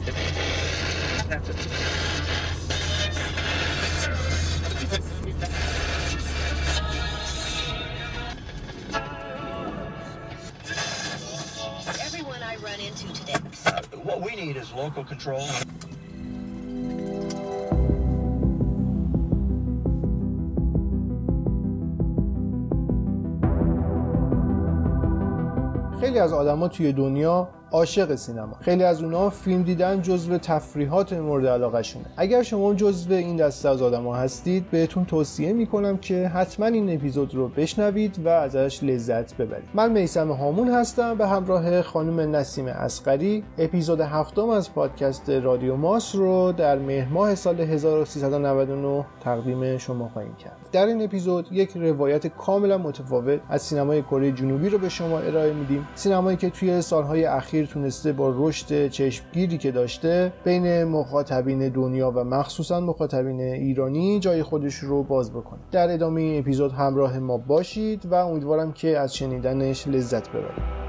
Everyone I run into today. Uh, what we need is local control. خیلی از آدما توی دنیا عاشق سینما. خیلی از اونها فیلم دیدن جزو تفریحات مورد علاقهشونه. اگر شما جزو این دسته از آدما هستید بهتون توصیه می‌کنم که حتما این اپیزود رو بشنوید و ازش لذت ببرید. من میسم هامون هستم به همراه خانم نسیم اسقری اپیزود هفتم از پادکست رادیو ماس رو در مهر ماه سال 1399 تقدیم شما خواهیم کرد. در این اپیزود یک روایت کاملا متفاوت از سینمای کره جنوبی رو به شما ارائه میدیم. سینمایی که توی سالهای اخیر تونسته با رشد چشمگیری که داشته بین مخاطبین دنیا و مخصوصا مخاطبین ایرانی جای خودش رو باز بکنه. در ادامه این اپیزود همراه ما باشید و امیدوارم که از شنیدنش لذت ببرید.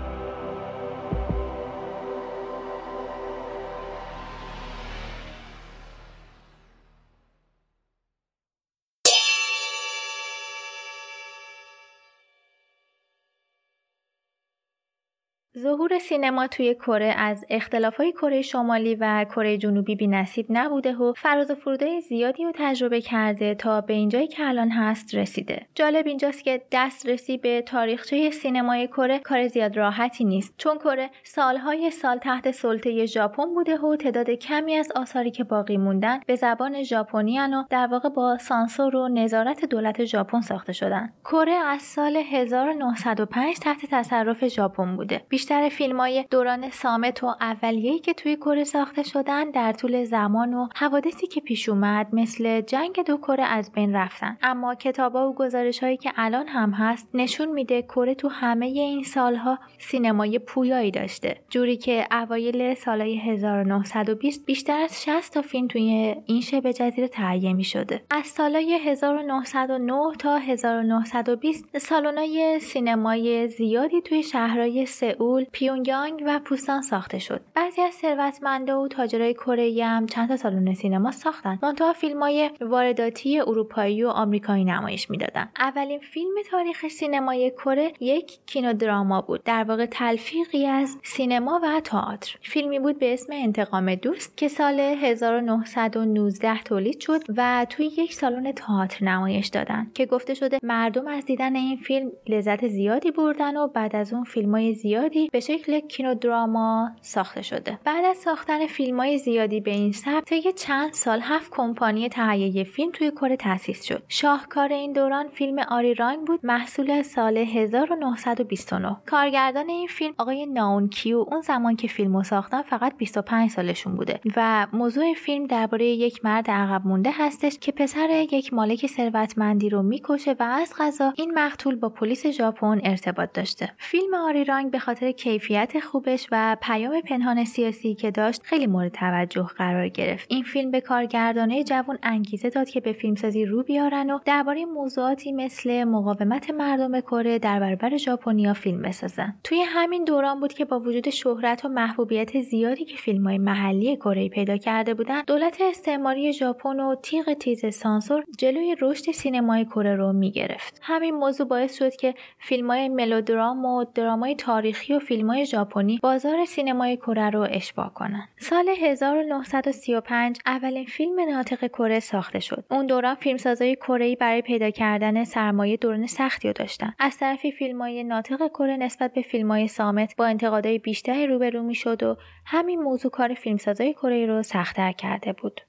ظهور سینما توی کره از اختلافهای کره شمالی و کره جنوبی بی نصیب نبوده و فراز و فرودهای زیادی رو تجربه کرده تا به اینجایی که الان هست رسیده. جالب اینجاست که دسترسی به تاریخچه سینمای کره کار زیاد راحتی نیست چون کره سالهای سال تحت سلطه ژاپن بوده و تعداد کمی از آثاری که باقی موندن به زبان ژاپنی و در واقع با سانسور و نظارت دولت ژاپن ساخته شدن. کره از سال 1905 تحت تصرف ژاپن بوده. بیشتر فیلم های دوران سامت و اولیه‌ای که توی کره ساخته شدن در طول زمان و حوادثی که پیش اومد مثل جنگ دو کره از بین رفتن. اما کتابا و گزارش هایی که الان هم هست نشون میده کره تو همه این سالها سینمای پویایی داشته. جوری که اوایل سالهای 1920 بیشتر از 60 تا فیلم توی این شبه جزیره تهیه می شده از سالهای 1909 تا 1920 سالن‌های سینمای زیادی توی شهرهای سئول سئول، پیونگیانگ و پوسان ساخته شد. بعضی از ثروتمندا و تاجرای کره هم چند تا سالن سینما ساختن. منتها فیلمای وارداتی اروپایی و آمریکایی نمایش می‌دادن. اولین فیلم تاریخ سینمای کره یک کینودراما بود. در واقع تلفیقی از سینما و تئاتر. فیلمی بود به اسم انتقام دوست که سال 1919 تولید شد و توی یک سالن تئاتر نمایش دادن که گفته شده مردم از دیدن این فیلم لذت زیادی بردن و بعد از اون فیلمای زیادی به شکل کینودراما ساخته شده. بعد از ساختن فیلم های زیادی به این سبک طی چند سال هفت کمپانی تهیه فیلم توی کره تأسیس شد. شاهکار این دوران فیلم آری رانگ بود محصول سال 1929 کارگردان این فیلم آقای ناون کیو اون زمان که فیلمو ساختن فقط 25 سالشون بوده. و موضوع فیلم درباره یک مرد عقب مونده هستش که پسر یک مالک ثروتمندی رو می‌کشه و از غذا این مقتول با پلیس ژاپن ارتباط داشته. فیلم آری رانگ به خاطر کیفیت خوبش و پیام پنهان سیاسی که داشت خیلی مورد توجه قرار گرفت. این فیلم به کارگردانه جوان انگیزه داد که به فیلمسازی رو بیارن و درباره موضوعاتی مثل مقاومت مردم کره در برابر ژاپنیا فیلم بسازن. توی همین دوران بود که با وجود شهرت و محبوبیت زیادی که فیلم های محلی کره پیدا کرده بودن دولت استعماری ژاپن و تیغ تیز سانسور جلوی رشد سینمای کره رو می‌گرفت. همین موضوع باعث شد که فیلم های ملودرام و درامای تاریخی و فیلم های ژاپنی بازار سینمای کره رو اشباع کنن. سال 1935 اولین فیلم ناطق کره ساخته شد. اون دوران فیلمسازای کره برای پیدا کردن سرمایه دوران سختی رو داشتن. از طرفی فیلم های ناطق کره نسبت به فیلم های سامت با انتقادهای بیشتری روبرو می‌شد و همین موضوع کار فیلمسازای کره رو سختتر کرده بود.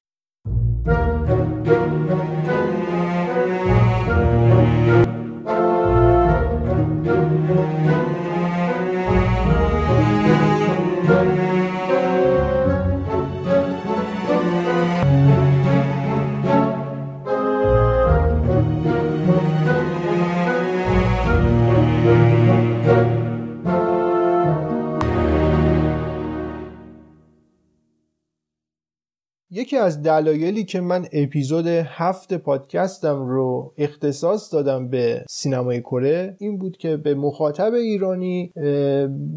یکی از دلایلی که من اپیزود هفت پادکستم رو اختصاص دادم به سینمای کره این بود که به مخاطب ایرانی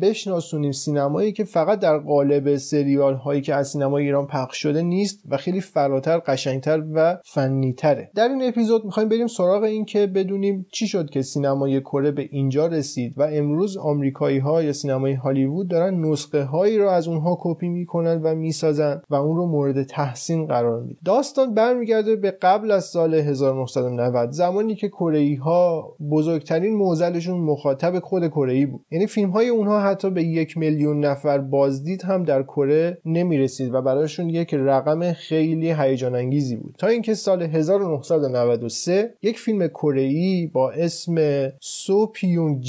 بشناسونیم سینمایی که فقط در قالب سریال هایی که از سینمای ایران پخش شده نیست و خیلی فراتر قشنگتر و فنیتره. در این اپیزود می‌خوایم بریم سراغ این که بدونیم چی شد که سینمای کره به اینجا رسید و امروز آمریکایی ها یا سینمای هالیوود دارن نسخه هایی رو از اونها کپی می‌کنن و می‌سازن و اون رو مورد تحسین قرار میده. داستان برمیگرده به قبل از سال 1990 زمانی که کره ها بزرگترین موزلشون مخاطب خود کره بود. یعنی فیلم های اونها حتی به یک میلیون نفر بازدید هم در کره نمی‌رسید و برایشون یک رقم خیلی هیجان انگیزی بود. تا اینکه سال 1993 یک فیلم کره با اسم سو پیونگ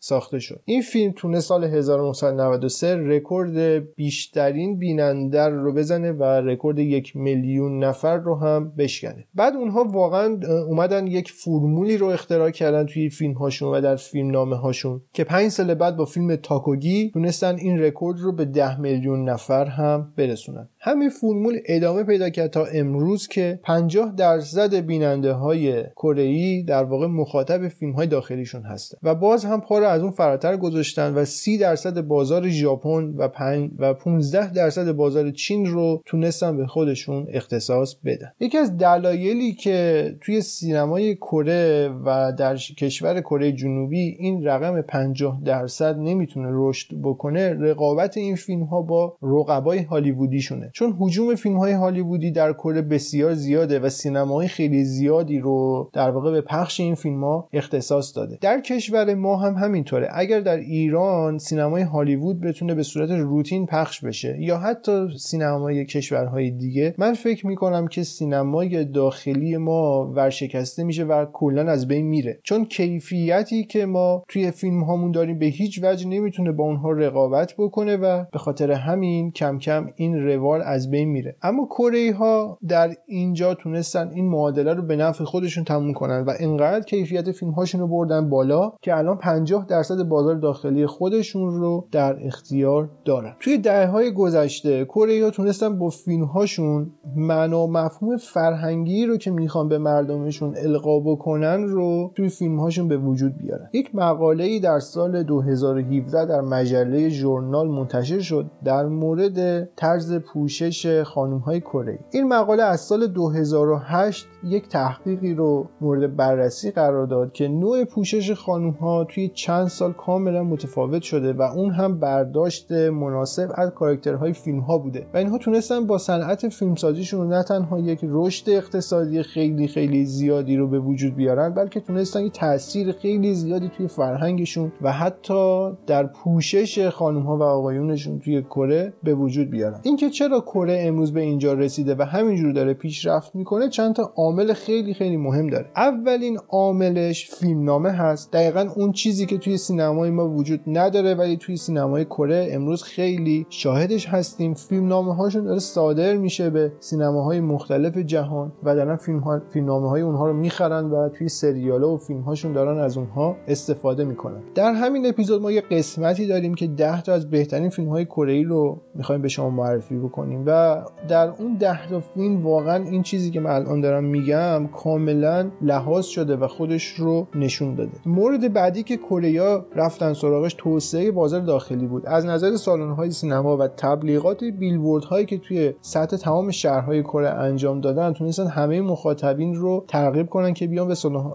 ساخته شد. این فیلم تونست سال 1993 رکورد بیشترین بیننده رو بزنه و رکورد یک میلیون نفر رو هم بشکنه. بعد اونها واقعا اومدن یک فرمولی رو اختراع کردن توی فیلم هاشون و در فیلم نامه هاشون که پنج سال بعد با فیلم تاکوگی تونستن این رکورد رو به ده میلیون نفر هم برسونن. همین فرمول ادامه پیدا کرد تا امروز که 50 درصد بیننده های کره در واقع مخاطب فیلم های داخلیشون هستن. و باز هم پا از اون فراتر گذاشتن و 30 درصد بازار ژاپن و 5 و 15 درصد بازار چین رو تونستن به خودشون اختصاص بدن. یکی از دلایلی که توی سینمای کره و در کشور کره جنوبی این رقم 50 درصد نمی‌تونه رشد بکنه رقابت این فیلم ها با رقبای هالیوودیشونه. چون حجوم فیلم های هالیوودی در کره بسیار زیاده و سینمای خیلی زیادی رو در واقع به پخش این فیلم ها اختصاص داده. در کشور ما هم همینطوره. اگر در ایران سینمای هالیوود بتونه به صورت روتین پخش بشه یا حتی سینمای کشورهای دیگه من فکر می‌کنم که سینمای داخلی ما ورشکسته میشه و کلا از بین میره. چون کیفیتی که ما توی فیلم هامون داریم به هیچ وجه نمی‌تونه با اونها رقابت بکنه و به خاطر همین کم کم این روال از بین میره. اما کره ها در اینجا تونستن این معادله رو به نفع خودشون تموم کنن و انقدر کیفیت فیلم هاشون رو بردن بالا که الان 50 درصد بازار داخلی خودشون رو در اختیار دارن. توی دهه های گذشته کره ها تونستن با فیلم هاشون معنا مفهوم فرهنگی رو که می‌خوان به مردمشون القا بکنن رو توی فیلم هاشون به وجود بیارن. یک مقاله ای در سال 2017 در مجله ژورنال منتشر شد در مورد طرز پوشش خانم های کره. این مقاله از سال 2008 یک تحقیقی رو مورد بررسی قرار داد که نوع پوشش خانم ها توی چند سال کاملا متفاوت شده و اون هم برداشت مناسب از کاراکترهای فیلم ها بوده. و اینها تونستن با صنعت فیلمسازیشون نه تنها یک رشد اقتصادی خیلی خیلی زیادی رو به وجود بیارن بلکه تونستن یک تاثیر خیلی زیادی توی فرهنگشون و حتی در پوشش خانم ها و آقایونشون توی کره به وجود بیارن. اینکه چرا کره امروز به اینجا رسیده و همینجور داره پیشرفت می‌کنه چند تا عامل خیلی خیلی مهم داره. اولین عاملش فیلمنامه هست. دقیقا اون چیزی که توی سینمای ما وجود نداره ولی توی سینمای کره امروز خیلی شاهدش هستیم. فیلمنامه هاشون داره صادر میشه به سینماهای مختلف جهان و دارن فیلم ها فیلمنامه های اونها رو می‌خرن و توی سریال و فیلم هاشون دارن از اونها استفاده می‌کنن. در همین اپیزود ما یه قسمتی داریم که 10 تا از بهترین فیلم های کره ای رو می‌خوایم به شما معرفی بکنیم. و در اون 10 تا فیلم واقعا این چیزی که من الان دارم میگم کاملا لحاظ شده و خودش رو نشون داده. مورد بعدی که کره رفتن سراغش توسعه بازار داخلی بود. از نظر سالن های سینما و تبلیغات بیلبورد هایی که توی سطح تمام شهرهای کره انجام دادن تونستن همه مخاطبین رو ترغیب کنن که بیان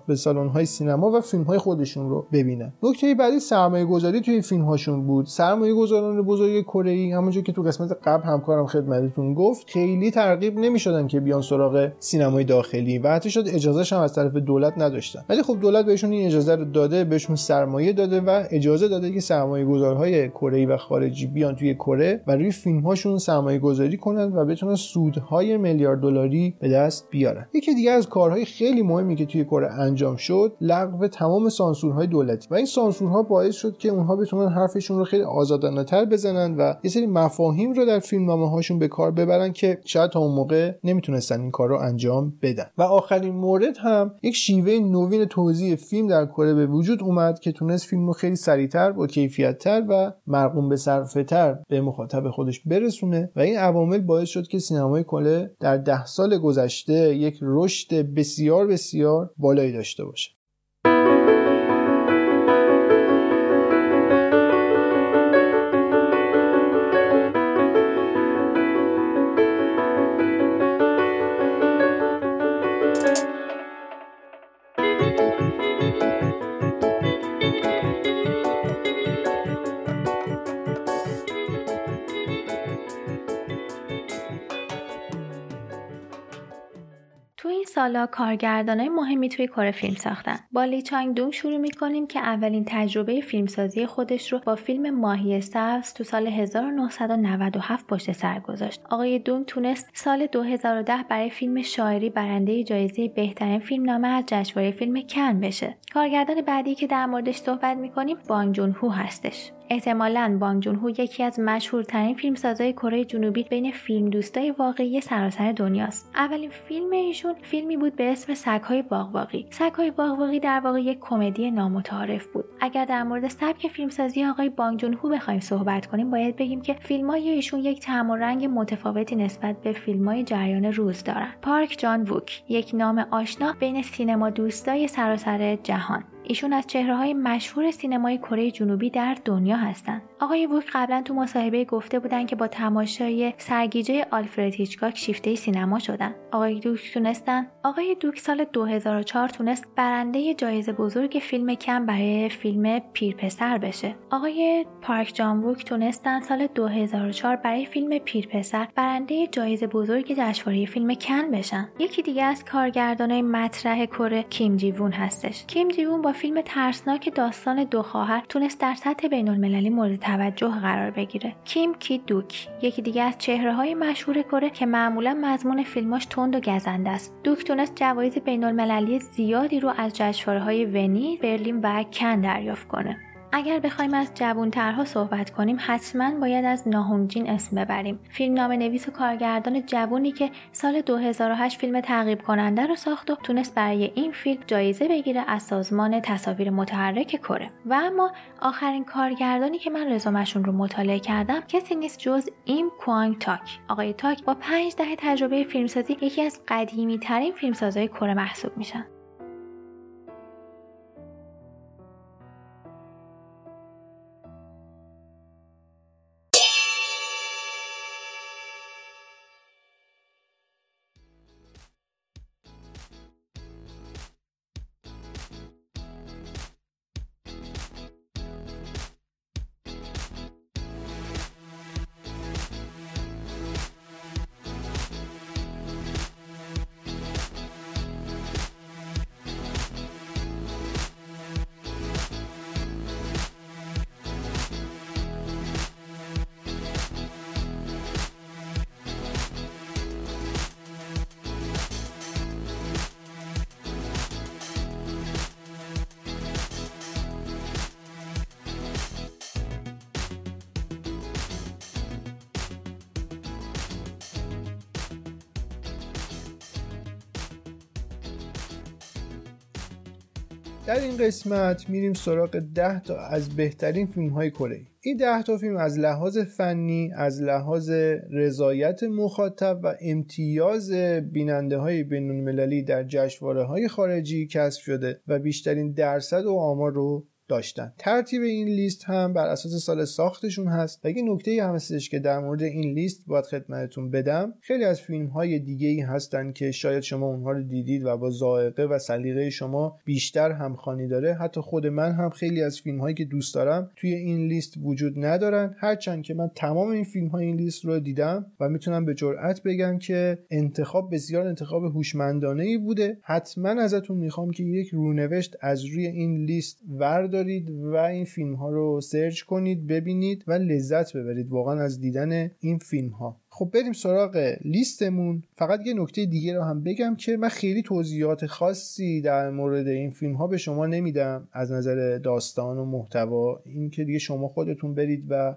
به سالن های سینما و فیلم های خودشون رو ببینن. نکته بعدی سرمایه گذاری توی فیلم هاشون بود. سرمایه گذاران بزرگ کره ای همونجور که تو قسمت قبل همکارم خدمتتون گفت خیلی ترغیب نمی‌شدن که بیان سراغ سینمای داخلی و حتی شد اجازه هم از طرف دولت نداشتن. ولی خب دولت بهشون این اجازه رو داده بهشون سرمایه داده و اجازه داده که سرمایه گذارهای کره و خارجی بیان توی کره و روی فیلم هاشون سرمایه گذاری کنن و بتونن سودهای میلیارد دلاری به دست بیارن. یکی دیگه از کارهای خیلی مهمی که توی کره انجام شد لغو تمام سانسورهای دولتی و این سانسورها باعث شد که اونها بتونن حرفشون رو خیلی آزادانه تر بزنن و یه سری مفاهیم رو در فیلمنامه خودشون به کار ببرن که شاید تا اون موقع نمی‌تونستن این کار رو انجام بدن. و آخرین مورد هم یک شیوه نوین توضیح فیلم در کره به وجود اومد که تونست فیلم رو خیلی سریعتر با کیفیتتر و مرقوم به صرفه به مخاطب خودش برسونه و این عوامل باعث شد که سینمای کله در ده سال گذشته یک رشد بسیار بسیار بالایی داشته باشه. سالا کارگردانای مهمی توی کار فیلم ساختن. با لی چانگ دونگ شروع می‌کنیم که اولین تجربه فیلمسازی خودش رو با فیلم ماهی سبز تو سال 1997 پشت سر گذاشت. آقای دونگ تونست سال 2010 برای فیلم شاعری برنده جایزه بهترین فیلم نامه از جشنواره فیلم کن بشه. کارگردان بعدی که در موردش صحبت می‌کنیم بانگ جون هو هستش. احتمالا بانگ جون هو یکی از مشهورترین فیلمسازهای کره جنوبی بین فیلم دوستای واقعی سراسر دنیاست. اولین فیلم ایشون فیلمی بود به اسم سگهای باغباقی سگهای باغباقی در واقع یک کمدی نامتعارف بود. اگر در مورد سبک فیلمسازی آقای بانگ جون هو بخوایم صحبت کنیم باید بگیم که فیلمهای ایشون یک طعم و رنگ متفاوتی نسبت به فیلمهای جریان روز دارند پارک جان ووک یک نام آشنا بین سینما دوستای سراسر جهان. ایشون از چهره های مشهور سینمای کره جنوبی در دنیا هستند. آقای ووک قبلا تو مصاحبه گفته بودن که با تماشای سرگیجه آلفرد هیچکاک شیفته سینما شدن. آقای دوک تونستن آقای دوک سال 2004 تونست برنده جایزه بزرگ فیلم کم برای فیلم پیرپسر بشه. آقای پارک جان ووک تونستن سال 2004 برای فیلم پیرپسر برنده جایزه بزرگ جشنواره فیلم کن بشن. یکی دیگه از کارگردانای مطرح کره کیم جیوون هستش. کیم جیوون با فیلم ترسناک داستان دو خواهر تونست در سطح بین المللی مورد توجه قرار بگیره. کیم کی دوک یکی دیگه از چهره های مشهور کره که معمولا مضمون فیلماش تند و گزنده است. دوک تونست جوایز بین المللی زیادی رو از جشنواره های ونیز برلین و کن دریافت کنه. اگر بخوایم از جوانترها صحبت کنیم حتما باید از ناهونجین اسم ببریم. فیلم نام نویس و کارگردان جوونی که سال 2008 فیلم تعقیب کننده رو ساخت و تونست برای این فیلم جایزه بگیره از سازمان تصاویر متحرک کره. و اما آخرین کارگردانی که من رزومشون رو مطالعه کردم کسی نیست جز این کوانگ تاک. آقای تاک با پنج دهه تجربه فیلمسازی یکی از قدیمی ترین فیلمسازهای کره محسوب میشن. در این قسمت میریم سراغ ده تا از بهترین فیلم های کره. این ده تا فیلم از لحاظ فنی از لحاظ رضایت مخاطب و امتیاز بیننده های بین المللی در جشنواره های خارجی کسب شده و بیشترین درصد و آمار رو داشتن. ترتیب این لیست هم بر اساس سال ساختشون هست. و یه نکته هم هستش که در مورد این لیست باید خدمتتون بدم خیلی از فیلم های دیگه ای هستن که شاید شما اونها رو دیدید و با ذائقه و سلیقه شما بیشتر همخوانی داره. حتی خود من هم خیلی از فیلم هایی که دوست دارم توی این لیست وجود ندارن. هرچند که من تمام این فیلم های این لیست رو دیدم و می‌تونم به جرئت بگم که انتخاب بسیار انتخاب هوشمندانه ای بوده. حتما ازتون می‌خوام که یک رونوشت از روی این لیست ورد دارید و این فیلم ها رو سرچ کنید ببینید و لذت ببرید واقعا از دیدن این فیلم ها خب بریم سراغ لیستمون. فقط یه نکته دیگه رو هم بگم که من خیلی توضیحات خاصی در مورد این فیلم ها به شما نمیدم از نظر داستان و محتوا. این که دیگه شما خودتون برید و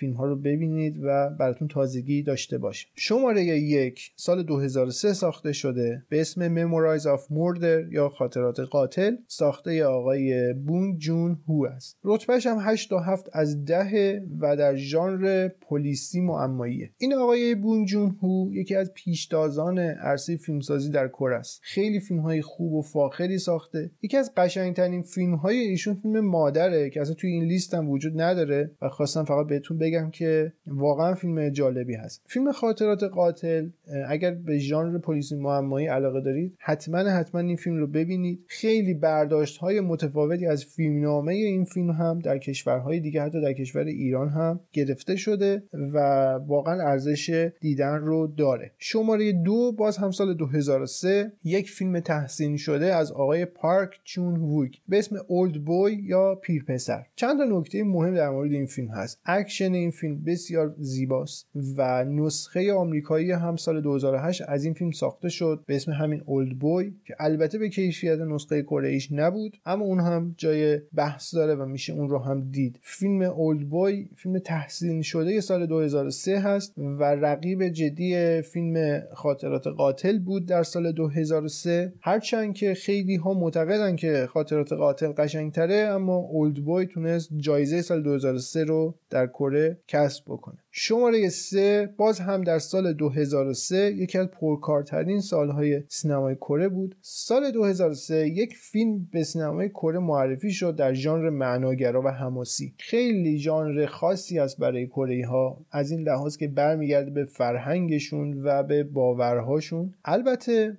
فیلم ها رو ببینید و براتون تازگی داشته باشه. شماره یک سال 2003 ساخته شده. به اسم Memorize of Murder یا خاطرات قاتل ساخته آقای بون جون هو است. رتبهش هم 8 تا 7 از ده و در ژانر پلیسی معماییه این آقای بون جون هو یکی از پیشتازان عرصه فیلمسازی در کره است. خیلی فیلم های خوب و فاخری ساخته. یکی از قشنگترین فیلم های ایشون فیلم مادره که اصلا توی این لیست هم وجود نداره و خواستم فقط بهتون بگم که واقعا فیلم جالبی هست. فیلم خاطرات قاتل اگر به ژانر پلیسی معمایی علاقه دارید حتما حتما این فیلم رو ببینید. خیلی برداشت های متفاوتی از فیلمنامه این فیلم هم در کشورهای دیگه حتی در کشور ایران هم گرفته شده و واقعا ارزش دیدن رو داره. شماره دو باز هم سال 2003 یک فیلم تحسین شده از آقای پارک چان ووک به اسم Old Boy یا پیر پسر چند تا نکته مهم در مورد این فیلم هست. اکشن این فیلم بسیار زیباست و نسخه آمریکایی هم سال 2008 از این فیلم ساخته شد به اسم همین Old Boy که البته به کیفیت نسخه کره نبود اما اون هم جای بحث داره و میشه اون رو هم دید. فیلم Old Boy فیلم تحسین شده سال 2003 هست و رقیب جدی فیلم خاطرات قاتل بود در سال 2003 هرچند که خیلی ها معتقدن که خاطرات قاتل قشنگتره اما Old بوی تونست جایزه سال 2003 رو در کره کسب بکنه. شماره سه باز هم در سال 2003 یکی از پرکارترین سالهای سینمای کره بود. سال 2003 یک فیلم به سینمای کره معرفی شد در ژانر معناگرا و حماسی. خیلی ژانر خاصی است برای کره ها. از این لحاظ که برمیگرده به فرهنگشون و به باورهاشون. البته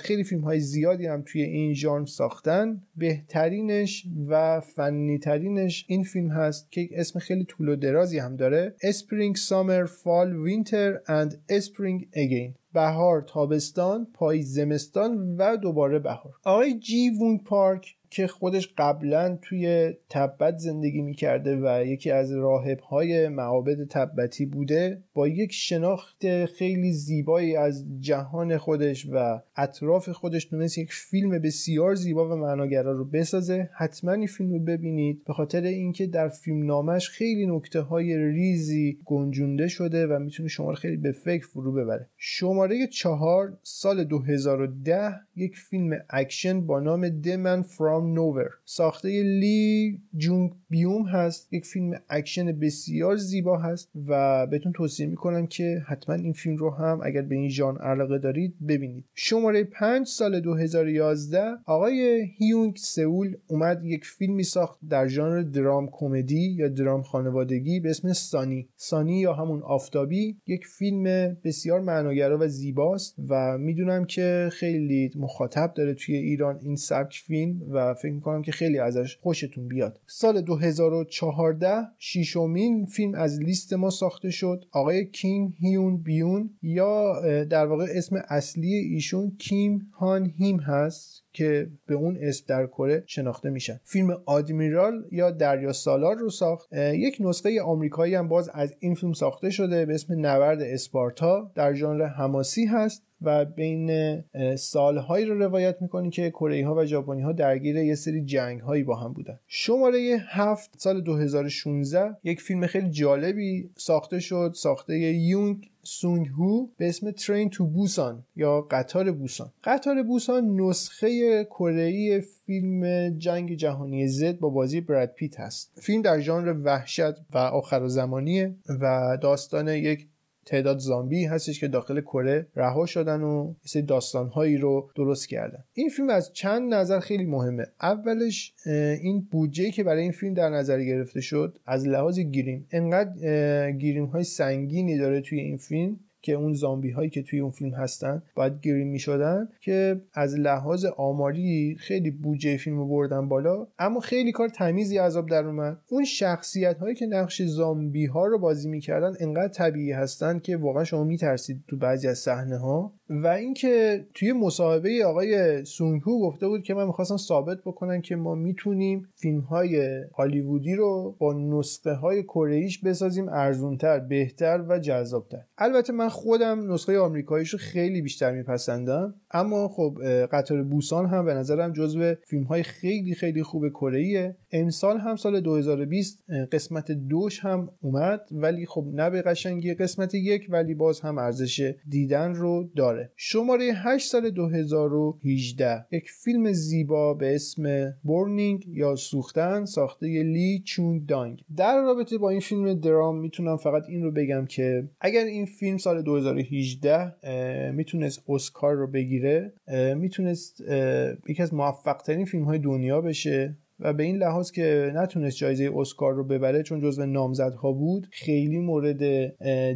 خیلی فیلم های زیادی هم توی این ژانر ساختن. بهترینش و فنی ترینش این فیلم هست که اسم خیلی طول و درازی هم داره. Spring Summer Fall Winter and Spring again بهار تابستان پاییز زمستان و دوباره بهار آقای جی وونگ پارک که خودش قبلا توی تبت زندگی می‌کرده و یکی از راهب های معابد تبتی بوده با یک شناخت خیلی زیبایی از جهان خودش و اطراف خودش تونست یک فیلم بسیار زیبا و معناگرا رو بسازه. حتما این فیلم رو ببینید به خاطر اینکه در فیلم نامش خیلی نکته های ریزی گنجونده شده و می‌تونه شما رو خیلی به فکر فرو ببره. شماره چهار سال 2010 یک فیلم اکشن با نام The Man from Nowhere ساخته لی جونگ بیوم هست یک فیلم اکشن بسیار زیبا هست و بهتون توصیه می‌کنم که حتما این فیلم رو هم اگر به این ژانر علاقه دارید ببینید. شماره 5 سال 2011 آقای هیونگ سئول اومد یک فیلمی ساخت در ژانر درام کمدی یا درام خانوادگی به اسم Sunny. Sunny یا همون آفتابی یک فیلم بسیار معناگرا و زیباست و می‌دونم که خیلی مخاطب داره توی ایران این سبک فیلم و فکر می‌کنم که خیلی ازش خوشتون بیاد. سال 2014 شیشمین فیلم از لیست ما ساخته شد. آقای کیم هیون بیون یا در واقع اسم اصلی ایشون کیم هان هیم هست. که به اون اسم در کره شناخته میشن. فیلم آدمیرال یا دریا سالار رو ساخت. یک نسخه آمریکایی هم باز از این فیلم ساخته شده به اسم نبرد اسپارتا. در ژانر حماسی هست و بین سالهایی رو روایت می‌کنی که کره ها و ژاپنی ها درگیر یه سری جنگ هایی با هم بودن. شماره هفت سال 2016 یک فیلم خیلی جالبی ساخته شد ساخته یونگ سونگ هو به اسم ترین تو بوسان یا قطار بوسان. قطار بوسان نسخه کره فیلم جنگ جهانی زد با بازی براد پیت هست. فیلم در ژانر وحشت و آخر زمانیه و داستان یک تعداد زامبی هستش که داخل کره رها شدن و سری داستانهایی رو درست کردن. این فیلم از چند نظر خیلی مهمه. اولش این بودجه که برای این فیلم در نظر گرفته شد از لحاظ گیریم انقدر گیریم های سنگینی داره توی این فیلم که اون زامبی هایی که توی اون فیلم هستن باید گریم می شدن که از لحاظ آماری خیلی بودجه فیلم رو بردن بالا اما خیلی کار تمیزی عذاب در اومد. اون شخصیت هایی که نقش زامبی ها رو بازی می‌کردن انقدر طبیعی هستن که واقعا شما میترسید تو بعضی از صحنه ها و اینکه توی مصاحبه آقای سونگهو گفته بود که من می‌خواستم ثابت بکنم که ما می‌تونیم فیلم های هالیوودی رو با نسخه های کره بسازیم ارزونتر بهتر و جذابتر. البته من خودم نسخه آمریکاییش رو خیلی بیشتر میپسندم اما خب قطار بوسان هم به نظرم جزو فیلم های خیلی خیلی خوب کره امسال هم سال 2020 قسمت دوش هم اومد ولی خب نه به قشنگی قسمت یک ولی باز هم ارزش دیدن رو داره. شماره. 8 سال 2018 یک فیلم زیبا به اسم بورنینگ یا سوختن ساخته لی چون دانگ در رابطه با این فیلم درام می‌تونم فقط این رو بگم که اگر این فیلم سال 2018 می‌تونست اسکار رو بگیره می‌تونست یکی از موفق ترین فیلم های دنیا بشه. و به این لحاظ که نتونست جایزه اسکار رو ببره چون جزو نامزدها بود خیلی مورد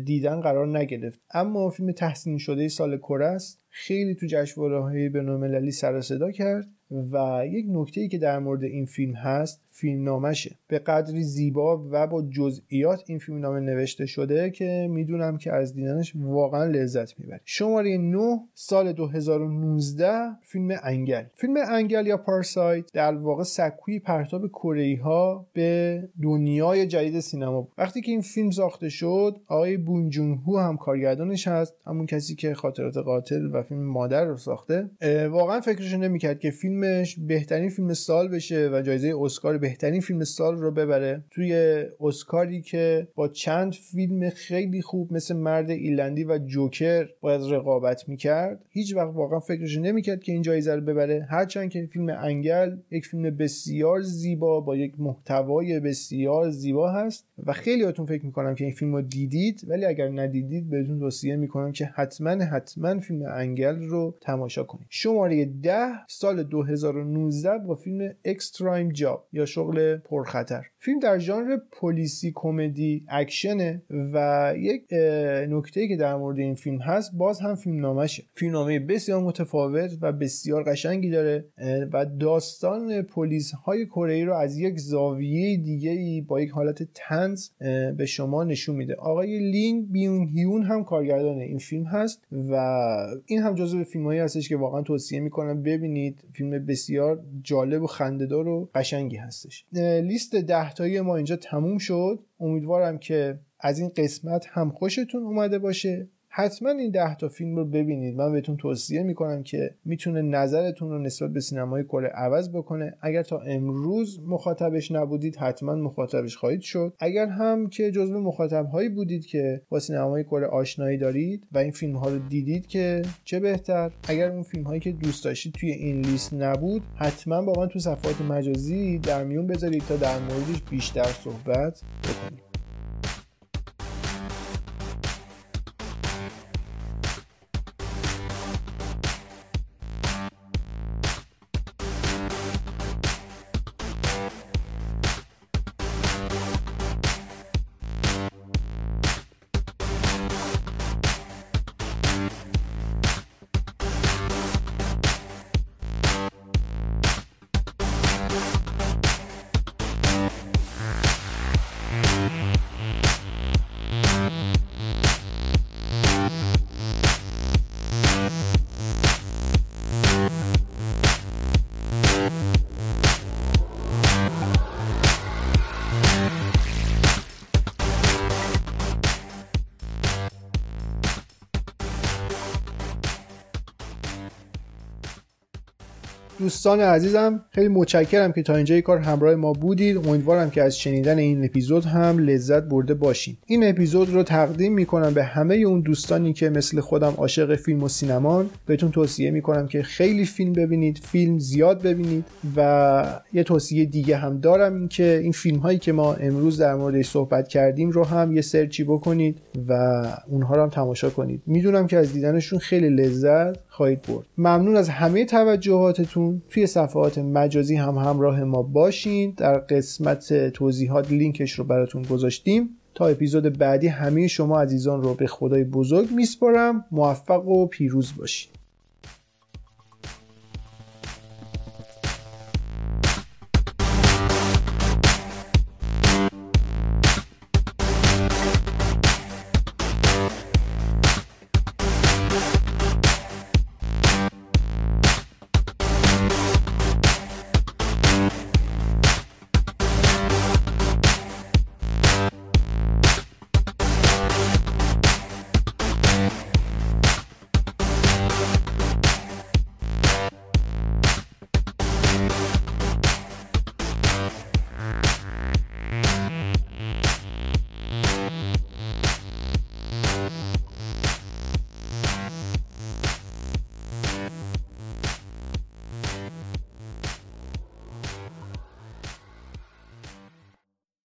دیدن قرار نگرفت. اما فیلم تحسین شده سال کره است. خیلی تو جشنواره های بین‌المللی سر صدا کرد. و یک نکته ای که در مورد این فیلم هست فیلم نامشه به قدری زیبا و با جزئیات این فیلم نامه نوشته شده که می‌دونم که از دیدنش واقعا لذت می‌بری شماره 9 سال 2019 فیلم انگل. فیلم انگل یا Parasite در واقع سکوی پرتاب کره ها به دنیای جدید سینما بود. وقتی که این فیلم ساخته شد آقای بونگ جون هو هم کارگردانش هست همون کسی که خاطرات قاتل و فیلم مادر رو ساخته. واقعا فکرش نمی‌کرد که فیلمش بهترین فیلم سال بشه و جایزه اسکار بهترین فیلم سال رو ببره توی اسکاری که با چند فیلم خیلی خوب مثل مرد ایرلندی و جوکر باید رقابت می‌کرد هیچ وقت واقعا فکرش نمی‌کرد که این جایزه رو ببره. هرچند که فیلم انگل یک فیلم بسیار زیبا با یک محتوای بسیار زیبا هست و خیلی هاتون فکر می‌کنم که این فیلم رو دیدید ولی اگر ندیدید بهتون توصیه می‌کنم که حتما حتما فیلم انگل رو تماشا کنید. شماره ده سال 2019 با فیلم Extreme Job یا شغل پرخطر. فیلم در ژانر پلیسی کمدی اکشنه و یک نکته که در مورد این فیلم هست باز هم فیلم نامشه فیلم نامه بسیار متفاوت و بسیار قشنگی داره و داستان پلیس های کره رو از یک زاویه دیگه ای با یک حالت طنز به شما نشون میده. آقای لی بیونگ هیون هم کارگردان این فیلم هست و این هم جزو فیلم هایی هستش که واقعا توصیه می‌کنم ببینید. فیلم بسیار جالب و خندهدار و قشنگی هستش. لیست ده تایی ما اینجا تموم شد. امیدوارم که از این قسمت هم خوشتون اومده باشه. حتما این ده تا فیلم رو ببینید. من بهتون توصیه می‌کنم که می‌تونه نظرتون رو نسبت به سینمای کره عوض بکنه. اگر تا امروز مخاطبش نبودید حتما مخاطبش خواهید شد. اگر هم که جزو مخاطب هایی بودید که با سینمای کره آشنایی دارید و این فیلم ها رو دیدید که چه بهتر. اگر اون فیلم هایی که دوست داشتید توی این لیست نبود حتما با من تو صفحات مجازی در میون بذارید تا در موردش بیشتر صحبت بکنیم. دوستان عزیزم خیلی متشکرم که تا اینجای کار همراه ما بودید. امیدوارم که از شنیدن این اپیزود هم لذت برده باشین. این اپیزود رو تقدیم می‌کنم به همه اون دوستانی که مثل خودم عاشق فیلم و سینمان. بهتون توصیه می‌کنم که خیلی فیلم ببینید فیلم زیاد ببینید و یه توصیه دیگه هم دارم این که این فیلم هایی که ما امروز در موردش صحبت کردیم رو هم یه سرچی بکنید و اونها رو هم تماشا کنید. می‌دونم که از دیدنشون خیلی لذت خواهید برد. ممنون از همه توجهاتتون. توی صفحات مجازی هم همراه ما باشین. در قسمت توضیحات لینکش رو براتون گذاشتیم. تا اپیزود بعدی همه شما عزیزان رو به خدای بزرگ میسپارم. موفق و پیروز باشید